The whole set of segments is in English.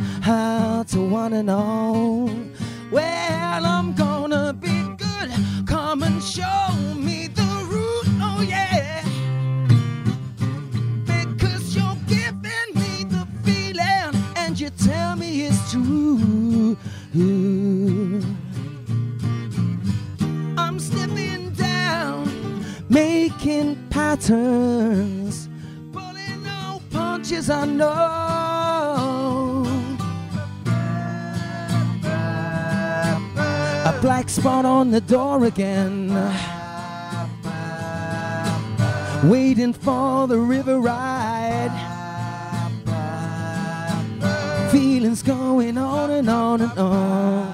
Integral to one and all? Well, I'm gonna be good. Come and show me the route. Oh, yeah. Because you're giving me the feeling, and you tell me it's true. I'm stepping down, making patterns, pulling no punches. I know. Black spot on the door again. Waiting for the river ride. Feelings going on and on and on.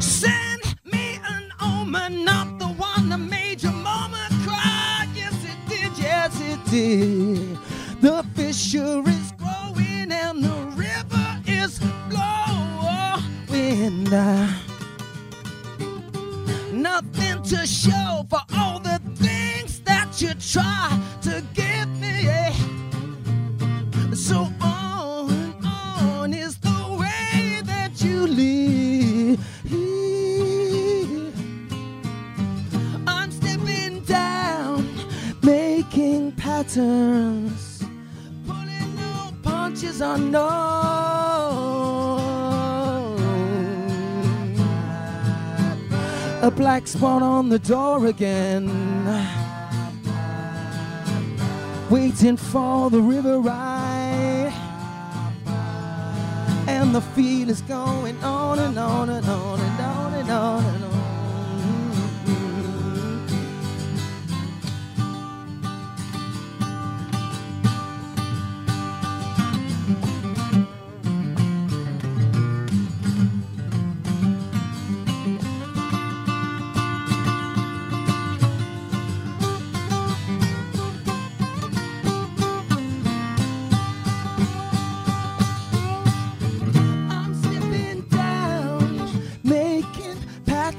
Send me an omen, not the one that made your mama cry. Yes, it did, yes, it did. Uh, Nothing to show for all the things that you try to give me. So on on is the way that you live. I'm stepping down, making patterns, pulling no punches. I know. A black spot on the door again waiting for the river ride. And the feel is going on and on and on and on and on and on.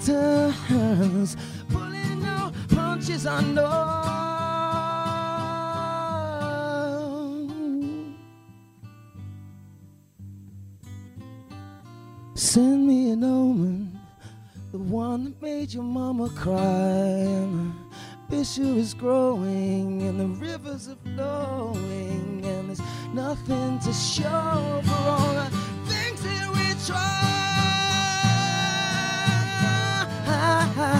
Patterns, pulling no punches. Send me an omen, the one that made your mama cry. The fissure is growing, and the rivers are flowing, and there's nothing to show for all the